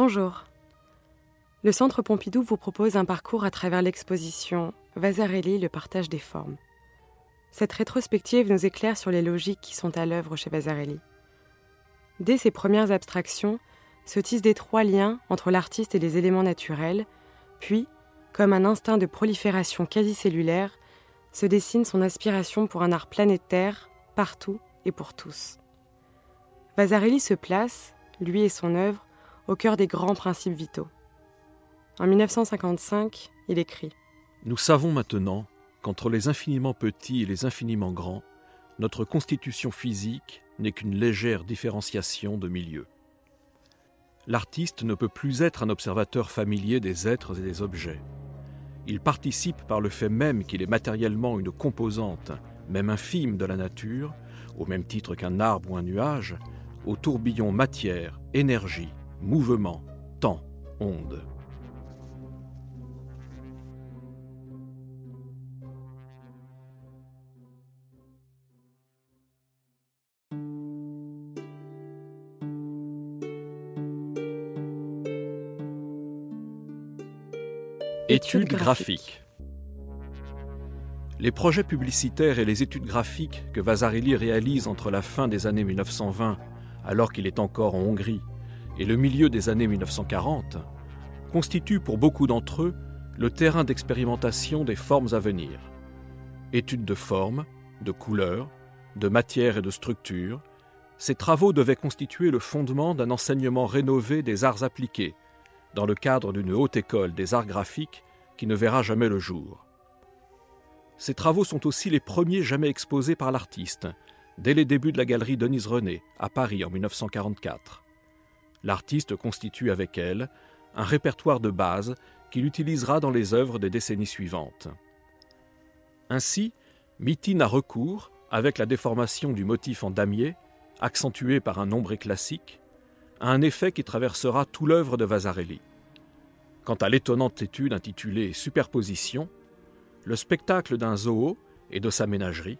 Bonjour. Le Centre Pompidou vous propose un parcours à travers l'exposition Vasarely, le partage des formes. Cette rétrospective nous éclaire sur les logiques qui sont à l'œuvre chez Vasarely. Dès ses premières abstractions, se tissent d'étroits liens entre l'artiste et les éléments naturels, puis, comme un instinct de prolifération quasi-cellulaire, se dessine son aspiration pour un art planétaire, partout et pour tous. Vasarely se place, lui et son œuvre, au cœur des grands principes vitaux. En 1955, il écrit Nous savons maintenant qu'entre les infiniment petits et les infiniment grands, notre constitution physique n'est qu'une légère différenciation de milieu l'artiste ne peut plus être un observateur familier des êtres et des objets. Il participe par le fait même qu'il est matériellement une composante, même infime, de la nature, au même titre qu'un arbre ou un nuage, au tourbillon matière, énergie, mouvement, temps, onde. Études graphiques. Les projets publicitaires et les études graphiques que Vasarely réalise entre la fin des années 1920, alors qu'il est encore en Hongrie, et le milieu des années 1940, constituent pour beaucoup d'entre eux le terrain d'expérimentation des formes à venir. Études de forme, de couleur, de matière et de structure, ces travaux devaient constituer le fondement d'un enseignement rénové des arts appliqués, dans le cadre d'une haute école des arts graphiques qui ne verra jamais le jour. Ces travaux sont aussi les premiers jamais exposés par l'artiste, dès les débuts de la galerie Denise René, à Paris en 1944. L'artiste constitue avec elle un répertoire de base qu'il utilisera dans les œuvres des décennies suivantes. Ainsi, Mitine a recours, avec la déformation du motif en damier, accentué par un nombre classique, à un effet qui traversera tout l'œuvre de Vasarely. Quant à l'étonnante étude intitulée Superposition, le spectacle d'un zoo et de sa ménagerie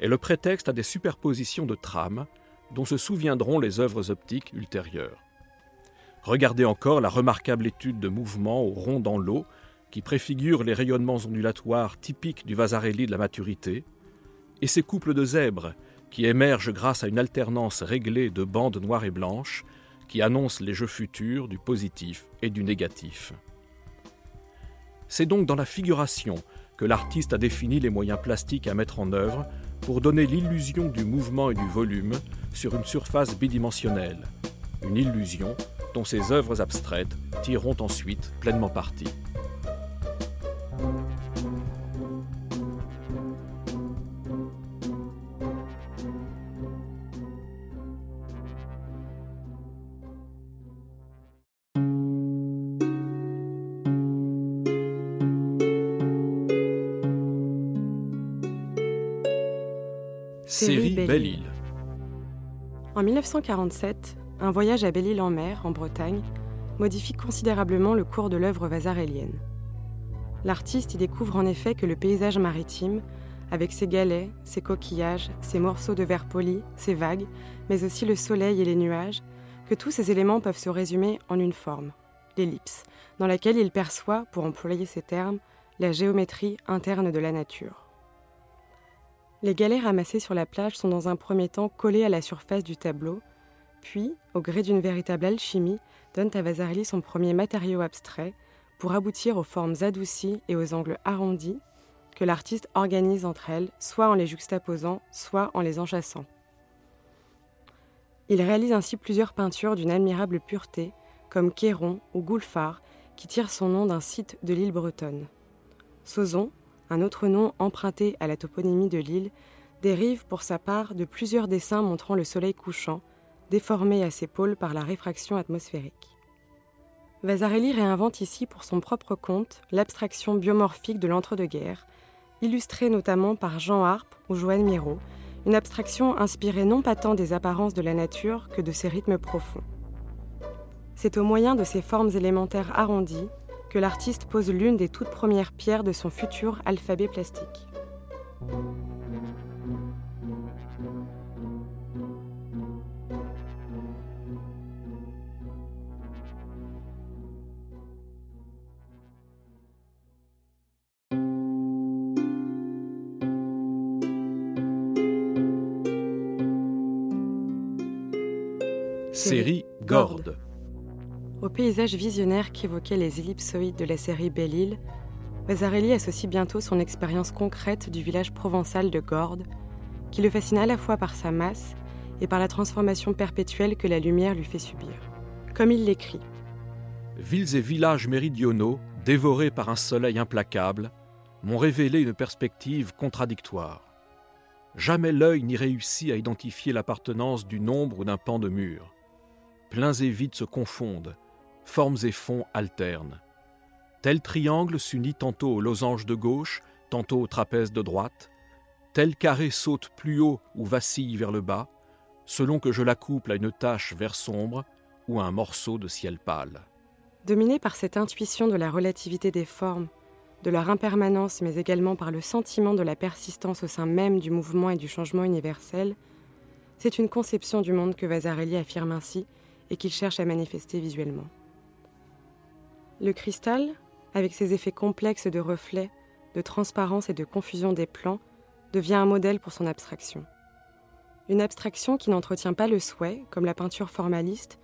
est le prétexte à des superpositions de trames dont se souviendront les œuvres optiques ultérieures. Regardez encore la remarquable étude de mouvement au rond dans l'eau qui préfigure les rayonnements ondulatoires typiques du Vasarely de la maturité, et ces couples de zèbres qui émergent grâce à une alternance réglée de bandes noires et blanches qui annonce les jeux futurs du positif et du négatif. C'est donc dans la figuration que l'artiste a défini les moyens plastiques à mettre en œuvre pour donner l'illusion du mouvement et du volume sur une surface bidimensionnelle, une illusion dont ses œuvres abstraites tireront ensuite pleinement parti. Série Belle-Île. En 1947, un voyage à Belle-Île en mer, en Bretagne, modifie considérablement le cours de l'œuvre vasarélienne. L'artiste y découvre en effet que le paysage maritime, avec ses galets, ses coquillages, ses morceaux de verre poli, ses vagues, mais aussi le soleil et les nuages, que tous ces éléments peuvent se résumer en une forme, l'ellipse, dans laquelle il perçoit, pour employer ces termes, la géométrie interne de la nature. Les galets ramassés sur la plage sont dans un premier temps collés à la surface du tableau, puis, au gré d'une véritable alchimie, donnent à Vasarely son premier matériau abstrait pour aboutir aux formes adoucies et aux angles arrondis que l'artiste organise entre elles, soit en les juxtaposant, soit en les enchâssant. Il réalise ainsi plusieurs peintures d'une admirable pureté, comme Quéron ou Goulfard, qui tire son nom d'un site de l'île bretonne. Sauzon, un autre nom emprunté à la toponymie de l'île, dérive pour sa part de plusieurs dessins montrant le soleil couchant, déformé à ses pôles par la réfraction atmosphérique. Vasarely réinvente ici pour son propre compte l'abstraction biomorphique de l'entre-deux-guerres, illustrée notamment par Jean Harpe ou Joanne Miro, une abstraction inspirée non pas tant des apparences de la nature que de ses rythmes profonds. C'est au moyen de ces formes élémentaires arrondies que l'artiste pose l'une des toutes premières pierres de son futur alphabet plastique. Série Gorde. Au paysage visionnaire qu'évoquaient les ellipsoïdes de la série Belle-Île, Vasarely associe bientôt son expérience concrète du village provençal de Gordes, qui le fascine à la fois par sa masse et par la transformation perpétuelle que la lumière lui fait subir. Comme il l'écrit. Villes et villages méridionaux, dévorés par un soleil implacable, m'ont révélé une perspective contradictoire. Jamais l'œil n'y réussit à identifier l'appartenance du nombre ou d'un pan de mur. Pleins et vides se confondent, formes et fonds alternent. Tel triangle s'unit tantôt au losange de gauche, tantôt au trapèze de droite. Tel carré saute plus haut ou vacille vers le bas, selon que je l'accouple à une tache vert sombre ou à un morceau de ciel pâle. Dominé par cette intuition de la relativité des formes, de leur impermanence, mais également par le sentiment de la persistance au sein même du mouvement et du changement universel, c'est une conception du monde que Vasarely affirme ainsi et qu'il cherche à manifester visuellement. Le cristal, avec ses effets complexes de reflets, de transparence et de confusion des plans, devient un modèle pour son abstraction. Une abstraction qui n'entretient pas le souhait, comme la peinture formaliste,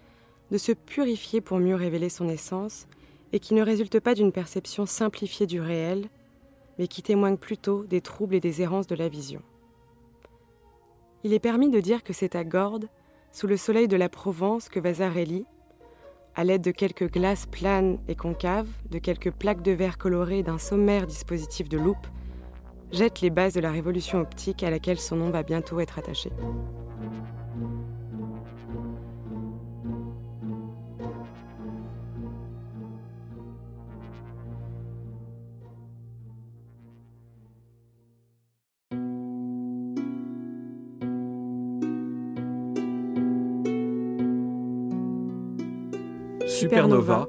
de se purifier pour mieux révéler son essence, et qui ne résulte pas d'une perception simplifiée du réel, mais qui témoigne plutôt des troubles et des errances de la vision. Il est permis de dire que c'est à Gordes, sous le soleil de la Provence, que Vasarely, à l'aide de quelques glaces planes et concaves, de quelques plaques de verre colorées et d'un sommaire dispositif de loupe, jette les bases de la révolution optique à laquelle son nom va bientôt être attaché. Supernova,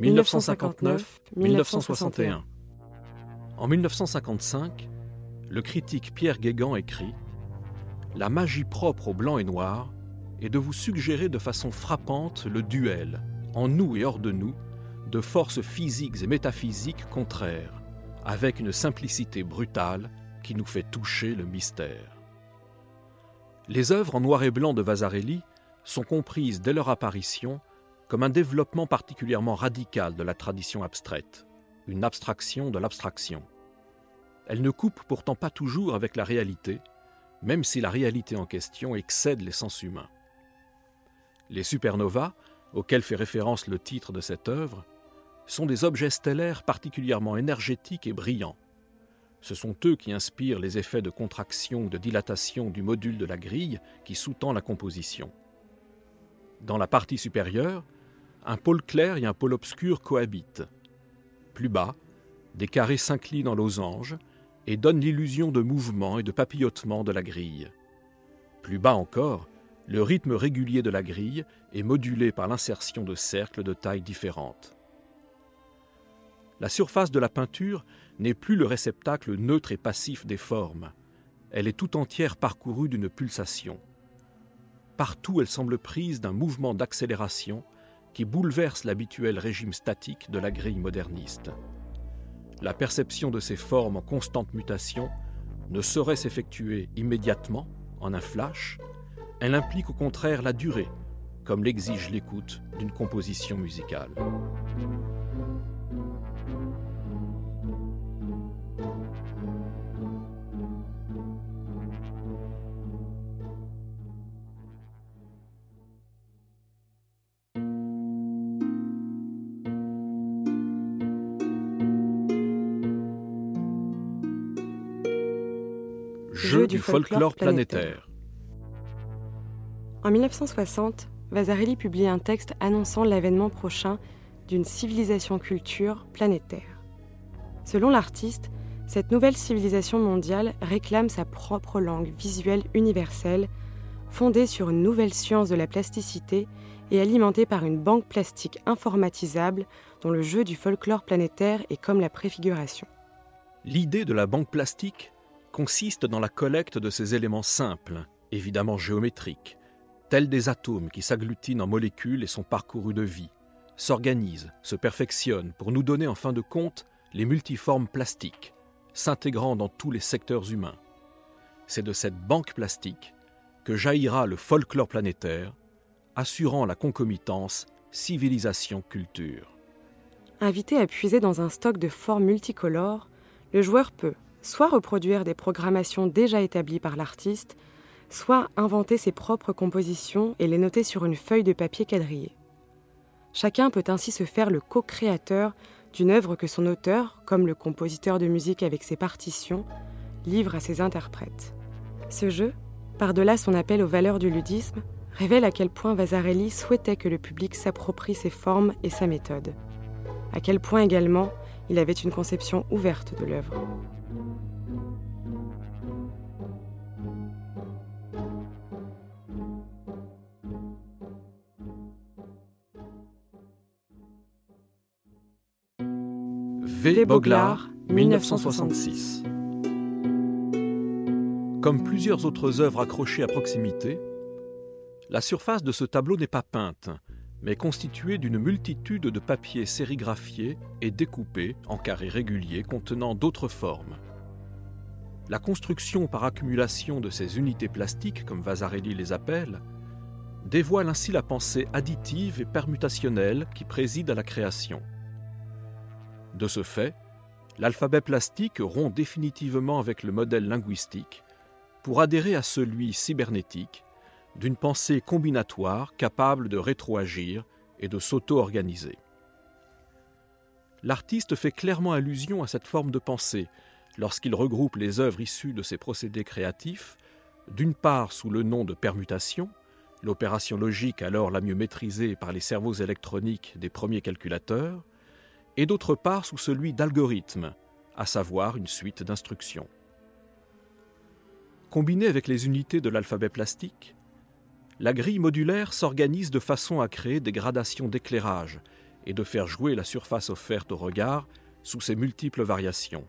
1959-1961. En 1955, le critique Pierre Guégan écrit La magie propre au blanc et noir est de vous suggérer de façon frappante le duel, en nous et hors de nous, de forces physiques et métaphysiques contraires, avec une simplicité brutale qui nous fait toucher le mystère. Les œuvres en noir et blanc de Vasarely sont comprises dès leur apparition comme un développement particulièrement radical de la tradition abstraite, une abstraction de l'abstraction. Elle ne coupe pourtant pas toujours avec la réalité, même si la réalité en question excède les sens humains. Les supernovas, auxquels fait référence le titre de cette œuvre, sont des objets stellaires particulièrement énergétiques et brillants. Ce sont eux qui inspirent les effets de contraction ou de dilatation du module de la grille qui sous-tend la composition. Dans la partie supérieure, un pôle clair et un pôle obscur cohabitent. Plus bas, des carrés s'inclinent en losange et donnent l'illusion de mouvement et de papillotement de la grille. Plus bas encore, le rythme régulier de la grille est modulé par l'insertion de cercles de tailles différentes. La surface de la peinture n'est plus le réceptacle neutre et passif des formes. Elle est tout entière parcourue d'une pulsation. Partout elle semble prise d'un mouvement d'accélération qui bouleverse l'habituel régime statique de la grille moderniste. La perception de ces formes en constante mutation ne saurait s'effectuer immédiatement, en un flash, elle implique au contraire la durée, comme l'exige l'écoute d'une composition musicale. Jeu du folklore planétaire. En 1960, Vasarely publie un texte annonçant l'avènement prochain d'une civilisation-culture planétaire. Selon l'artiste, cette nouvelle civilisation mondiale réclame sa propre langue visuelle universelle, fondée sur une nouvelle science de la plasticité et alimentée par une banque plastique informatisable dont le jeu du folklore planétaire est comme la préfiguration. L'idée de la banque plastique consiste dans la collecte de ces éléments simples, évidemment géométriques, tels des atomes qui s'agglutinent en molécules et sont parcourus de vie, s'organisent, se perfectionnent pour nous donner en fin de compte les multiformes plastiques, s'intégrant dans tous les secteurs humains. C'est de cette banque plastique que jaillira le folklore planétaire, assurant la concomitance civilisation-culture. Invité à puiser dans un stock de formes multicolores, le joueur peut soit reproduire des programmations déjà établies par l'artiste, soit inventer ses propres compositions et les noter sur une feuille de papier quadrillée. Chacun peut ainsi se faire le co-créateur d'une œuvre que son auteur, comme le compositeur de musique avec ses partitions, livre à ses interprètes. Ce jeu, par-delà son appel aux valeurs du ludisme, révèle à quel point Vasarely souhaitait que le public s'approprie ses formes et sa méthode. À quel point également il avait une conception ouverte de l'œuvre. V. Boglar, 1966. Comme plusieurs autres œuvres accrochées à proximité, la surface de ce tableau n'est pas peinte, mais constituée d'une multitude de papiers sérigraphiés et découpés en carrés réguliers contenant d'autres formes. La construction par accumulation de ces unités plastiques, comme Vasarely les appelle, dévoile ainsi la pensée additive et permutationnelle qui préside à la création. De ce fait, l'alphabet plastique rompt définitivement avec le modèle linguistique pour adhérer à celui cybernétique d'une pensée combinatoire capable de rétroagir et de s'auto-organiser. L'artiste fait clairement allusion à cette forme de pensée lorsqu'il regroupe les œuvres issues de ses procédés créatifs, d'une part sous le nom de permutation, l'opération logique alors la mieux maîtrisée par les cerveaux électroniques des premiers calculateurs, et d'autre part sous celui d'algorithme, à savoir une suite d'instructions. Combinée avec les unités de l'alphabet plastique, la grille modulaire s'organise de façon à créer des gradations d'éclairage et de faire jouer la surface offerte au regard sous ses multiples variations.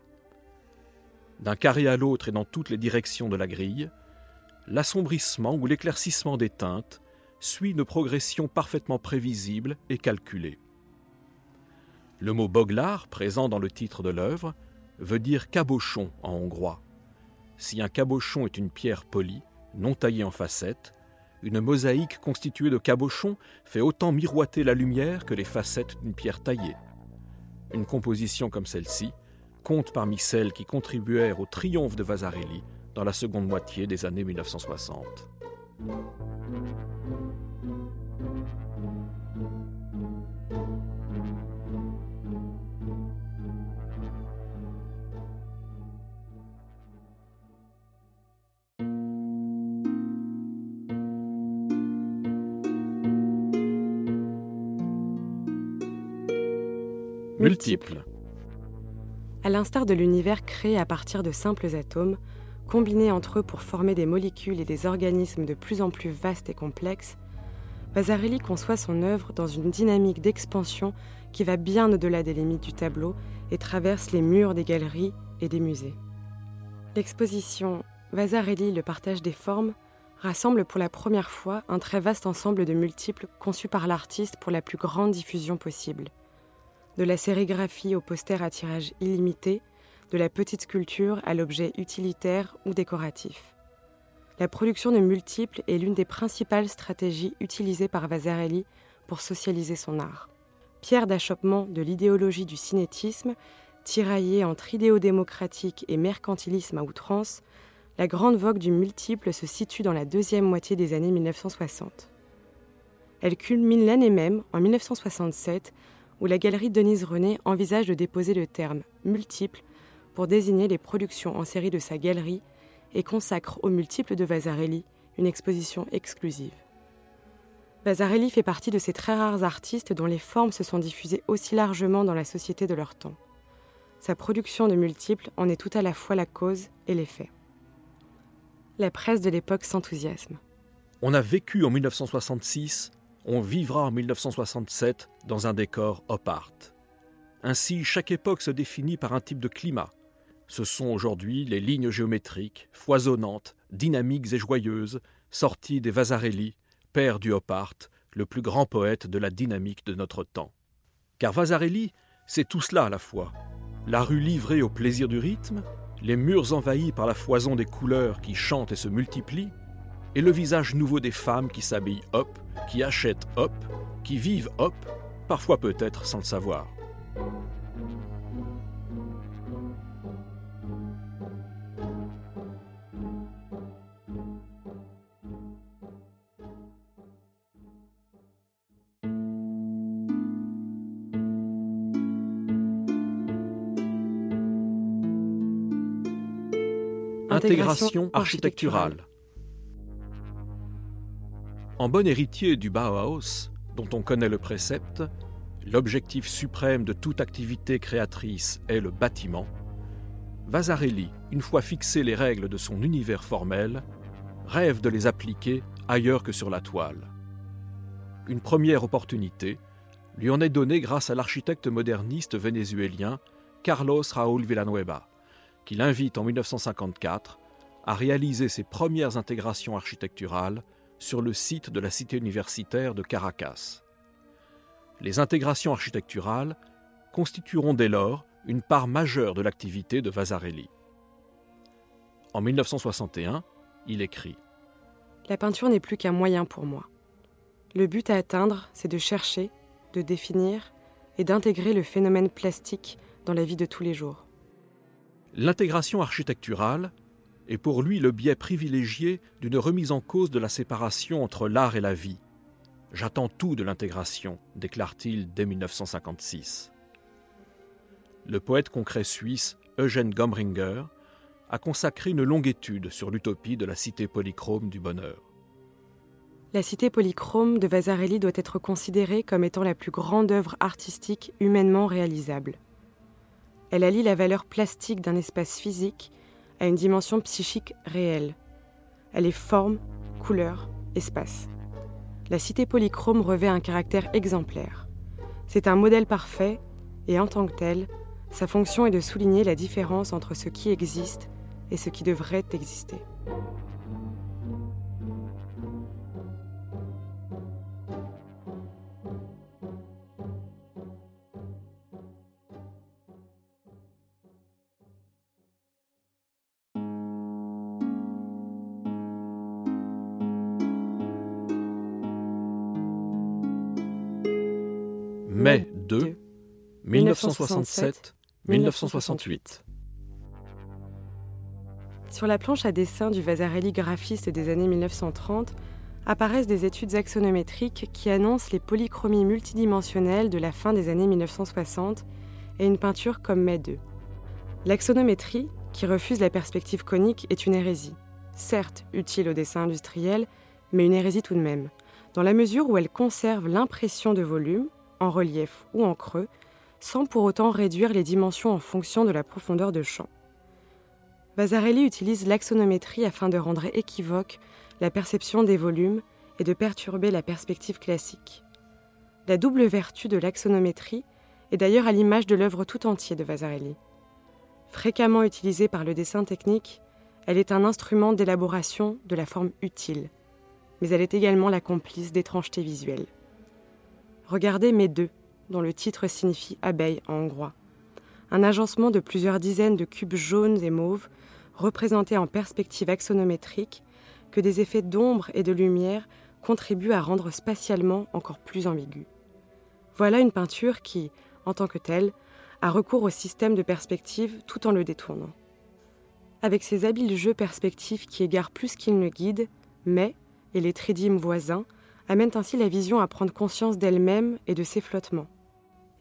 D'un carré à l'autre et dans toutes les directions de la grille, l'assombrissement ou l'éclaircissement des teintes suit une progression parfaitement prévisible et calculée. Le mot boglar, présent dans le titre de l'œuvre, veut dire cabochon en hongrois. Si un cabochon est une pierre polie, non taillée en facettes, une mosaïque constituée de cabochons fait autant miroiter la lumière que les facettes d'une pierre taillée. Une composition comme celle-ci compte parmi celles qui contribuèrent au triomphe de Vasarely dans la seconde moitié des années 1960. Multiples. À l'instar de l'univers créé à partir de simples atomes, combinés entre eux pour former des molécules et des organismes de plus en plus vastes et complexes, Vasarely conçoit son œuvre dans une dynamique d'expansion qui va bien au-delà des limites du tableau et traverse les murs des galeries et des musées. L'exposition Vasarely, le partage des formes rassemble pour la première fois un très vaste ensemble de multiples conçus par l'artiste pour la plus grande diffusion possible de la sérigraphie au poster à tirage illimité, de la petite sculpture à l'objet utilitaire ou décoratif. La production de multiples est l'une des principales stratégies utilisées par Vasarely pour socialiser son art. Pierre d'achoppement de l'idéologie du cinétisme, tiraillée entre idéaux démocratiques et mercantilisme à outrance, la grande vogue du multiple se situe dans la deuxième moitié des années 1960. Elle culmine l'année même, en 1967, où la galerie Denise René envisage de déposer le terme multiple pour désigner les productions en série de sa galerie et consacre aux multiples de Vasarely une exposition exclusive. Vasarely fait partie de ces très rares artistes dont les formes se sont diffusées aussi largement dans la société de leur temps. Sa production de multiples en est tout à la fois la cause et l'effet. La presse de l'époque s'enthousiasme. On a vécu en 1966 on vivra en 1967 dans un décor op art. Ainsi, chaque époque se définit par un type de climat. Ce sont aujourd'hui les lignes géométriques, foisonnantes, dynamiques et joyeuses, sorties des Vasarely, père du op art, le plus grand poète de la dynamique de notre temps. Car Vasarely, c'est tout cela à la fois. La rue livrée au plaisir du rythme, les murs envahis par la foison des couleurs qui chantent et se multiplient, et le visage nouveau des femmes qui s'habillent hop, qui achètent hop, qui vivent hop, parfois peut-être sans le savoir. Intégration architecturale. En bon héritier du Bauhaus, dont on connaît le précepte, l'objectif suprême de toute activité créatrice est le bâtiment, Vasarely, une fois fixé les règles de son univers formel, rêve de les appliquer ailleurs que sur la toile. Une première opportunité lui en est donnée grâce à l'architecte moderniste vénézuélien Carlos Raúl Villanueva, qui l'invite en 1954 à réaliser ses premières intégrations architecturales sur le site de la cité universitaire de Caracas. Les intégrations architecturales constitueront dès lors une part majeure de l'activité de Vasarely. En 1961, il écrit La peinture n'est plus qu'un moyen pour moi. Le but à atteindre, c'est de chercher, de définir et d'intégrer le phénomène plastique dans la vie de tous les jours. L'intégration architecturale est pour lui le biais privilégié d'une remise en cause de la séparation entre l'art et la vie. J'attends tout de l'intégration, déclare-t-il dès 1956. Le poète concret suisse Eugène Gomringer a consacré une longue étude sur l'utopie de la cité polychrome du bonheur. La cité polychrome de Vasarely doit être considérée comme étant la plus grande œuvre artistique humainement réalisable. Elle allie la valeur plastique d'un espace physique à une dimension psychique réelle. Elle est forme, couleur, espace. La cité polychrome revêt un caractère exemplaire. C'est un modèle parfait et en tant que tel, sa fonction est de souligner la différence entre ce qui existe et ce qui devrait exister. 1967-1968. Sur la planche à dessin du Vasarely graphiste des années 1930 apparaissent des études axonométriques qui annoncent les polychromies multidimensionnelles de la fin des années 1960 et une peinture comme Mai 2. L'axonométrie, qui refuse la perspective conique, est une hérésie. Certes utile au dessin industriel, mais une hérésie tout de même, dans la mesure où elle conserve l'impression de volume, en relief ou en creux, sans pour autant réduire les dimensions en fonction de la profondeur de champ. Vasarely utilise l'axonométrie afin de rendre équivoque la perception des volumes et de perturber la perspective classique. La double vertu de l'axonométrie est d'ailleurs à l'image de l'œuvre tout entier de Vasarely. Fréquemment utilisée par le dessin technique, elle est un instrument d'élaboration de la forme utile, mais elle est également la complice d'étrangeté visuelle. Regardez Mes deux, dont le titre signifie abeille en hongrois. Un agencement de plusieurs dizaines de cubes jaunes et mauves, représentés en perspective axonométrique, que des effets d'ombre et de lumière contribuent à rendre spatialement encore plus ambigu. Voilà une peinture qui, en tant que telle, a recours au système de perspective tout en le détournant. Avec ses habiles jeux perspectives qui égarent plus qu'ils ne guident, mais, et les tridymes voisins, amène ainsi la vision à prendre conscience d'elle-même et de ses flottements.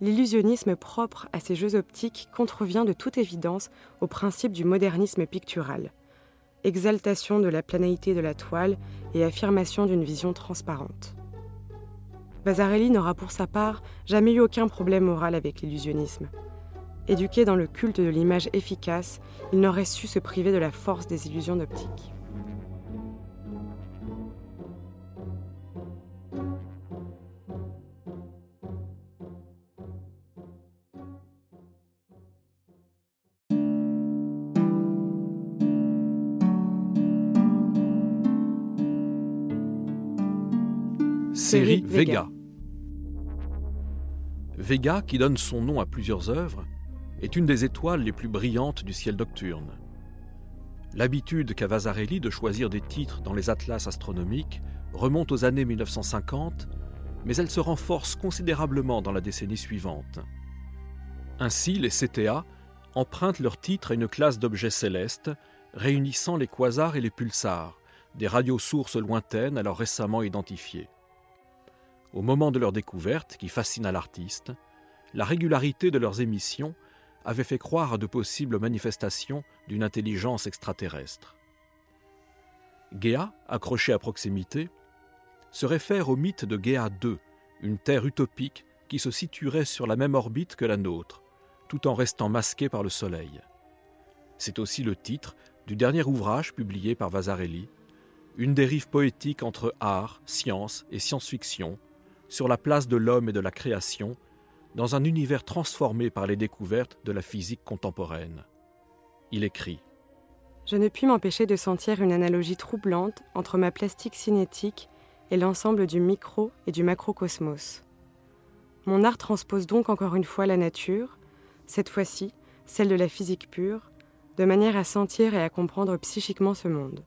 L'illusionnisme propre à ces jeux optiques contrevient de toute évidence au principe du modernisme pictural. Exaltation de la planéité de la toile et affirmation d'une vision transparente. Vasarely n'aura pour sa part jamais eu aucun problème moral avec l'illusionnisme. Éduqué dans le culte de l'image efficace, il n'aurait su se priver de la force des illusions d'optique. Série Vega. Vega, qui donne son nom à plusieurs œuvres, est une des étoiles les plus brillantes du ciel nocturne. L'habitude qu'a Vasarely de choisir des titres dans les atlas astronomiques remonte aux années 1950, mais elle se renforce considérablement dans la décennie suivante. Ainsi, les CTA empruntent leur titre à une classe d'objets célestes réunissant les quasars et les pulsars, des radiosources lointaines alors récemment identifiées. Au moment de leur découverte, qui fascina l'artiste, la régularité de leurs émissions avait fait croire à de possibles manifestations d'une intelligence extraterrestre. Géa, accroché à proximité, se réfère au mythe de Géa II, une Terre utopique qui se situerait sur la même orbite que la nôtre, tout en restant masquée par le Soleil. C'est aussi le titre du dernier ouvrage publié par Vasarely, une dérive poétique entre art, science et science-fiction, sur la place de l'homme et de la création dans un univers transformé par les découvertes de la physique contemporaine. Il écrit Je ne puis m'empêcher de sentir une analogie troublante entre ma plastique cinétique et l'ensemble du micro et du macrocosmos. Mon art transpose donc encore une fois la nature, cette fois-ci celle de la physique pure, de manière à sentir et à comprendre psychiquement ce monde.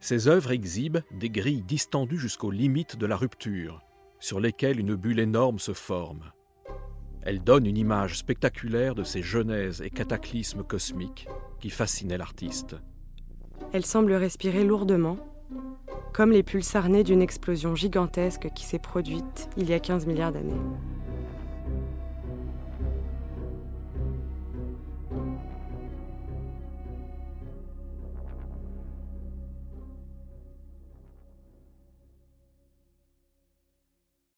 Ces œuvres exhibent des grilles distendues jusqu'aux limites de la rupture, sur lesquelles une bulle énorme se forme. Elles donnent une image spectaculaire de ces genèses et cataclysmes cosmiques qui fascinaient l'artiste. Elles semblent respirer lourdement, comme les pulsars nés d'une explosion gigantesque qui s'est produite il y a 15 milliards d'années.